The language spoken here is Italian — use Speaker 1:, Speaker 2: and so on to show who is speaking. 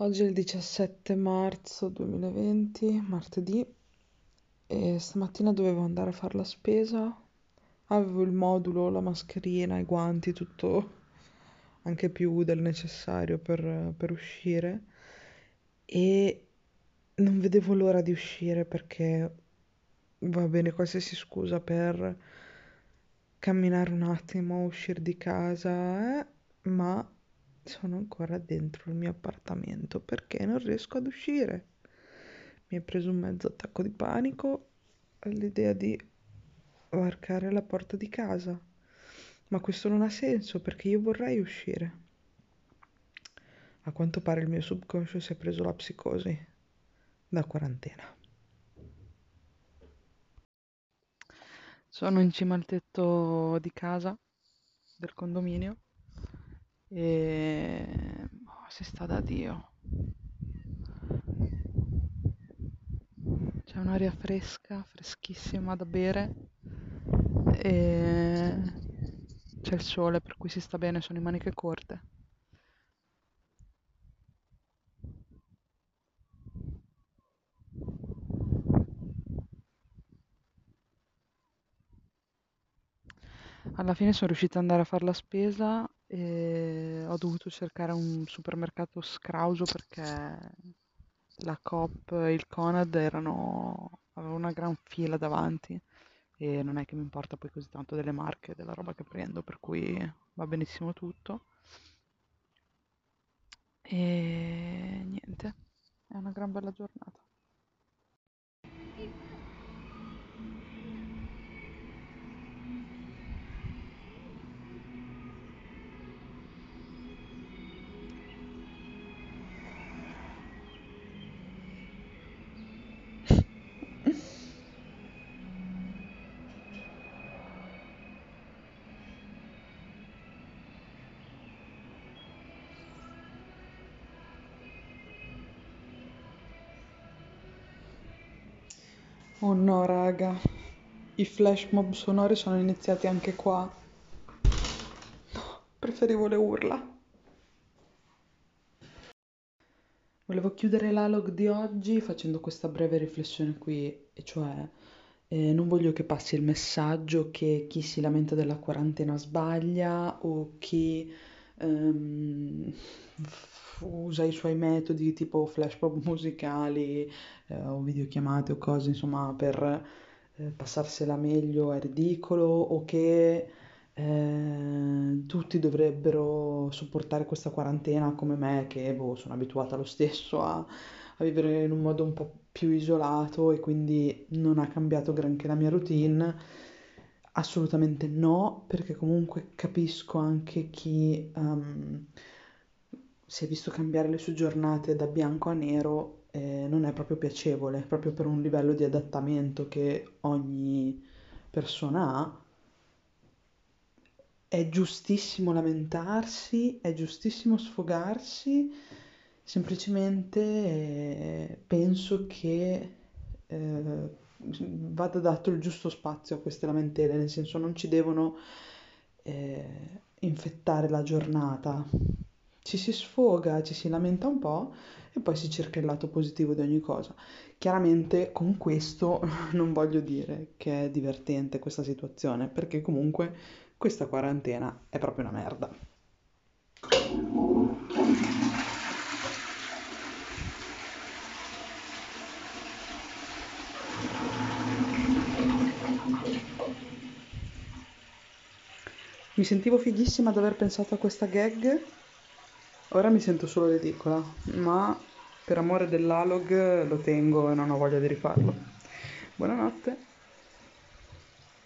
Speaker 1: Oggi è il 17 marzo 2020, martedì, e stamattina dovevo andare a fare la spesa. Avevo il modulo, la mascherina, i guanti, tutto anche più del necessario per, per uscire. E non vedevo l'ora di uscire perché va bene qualsiasi scusa per camminare un attimo, uscire di casa, eh, ma sono ancora dentro il mio appartamento perché non riesco ad uscire. Mi è preso un mezzo attacco di panico all'idea di varcare la porta di casa, ma questo non ha senso perché io vorrei uscire. A quanto pare il mio subconscio si è preso la psicosi da quarantena. Sono in cima al tetto di casa, del condominio, e oh, si sta da Dio. C'è un'aria fresca, freschissima da bere e c'è il sole per cui si sta bene, sono in maniche corte. Alla fine sono riuscita ad andare a fare la spesa e ho dovuto cercare un supermercato scrauso perché la Coop e il Conad erano... avevo una gran fila davanti e non è che mi importa poi così tanto delle marche, della roba che prendo, per cui va benissimo tutto. E niente, è una gran bella giornata. Oh no, raga, i flash mob sonori sono iniziati anche qua. No, preferivo le urla. Volevo chiudere l'alog di oggi facendo questa breve riflessione qui, e cioè eh, non voglio che passi il messaggio che chi si lamenta della quarantena sbaglia o chi ehm, usa i suoi metodi tipo flash mob musicali eh, o videochiamate o cose insomma per eh, passarsela meglio è ridicolo o che eh, tutti dovrebbero sopportare questa quarantena come me che boh, sono abituata lo stesso a, a vivere in un modo un po' più isolato e quindi non ha cambiato granché la mia routine. Assolutamente no, perché comunque capisco anche chi um, si è visto cambiare le sue giornate da bianco a nero eh, non è proprio piacevole, proprio per un livello di adattamento che ogni persona ha. È giustissimo lamentarsi, è giustissimo sfogarsi, semplicemente eh, penso che eh, vada dato il giusto spazio a queste lamentele, nel senso non ci devono eh, infettare la giornata ci si sfoga, ci si lamenta un po' e poi si cerca il lato positivo di ogni cosa. Chiaramente con questo non voglio dire che è divertente questa situazione, perché comunque questa quarantena è proprio una merda. Mi sentivo fighissima ad aver pensato a questa gag Ora mi sento solo ridicola, ma per amore dell'alog lo tengo e non ho voglia di rifarlo. Buonanotte.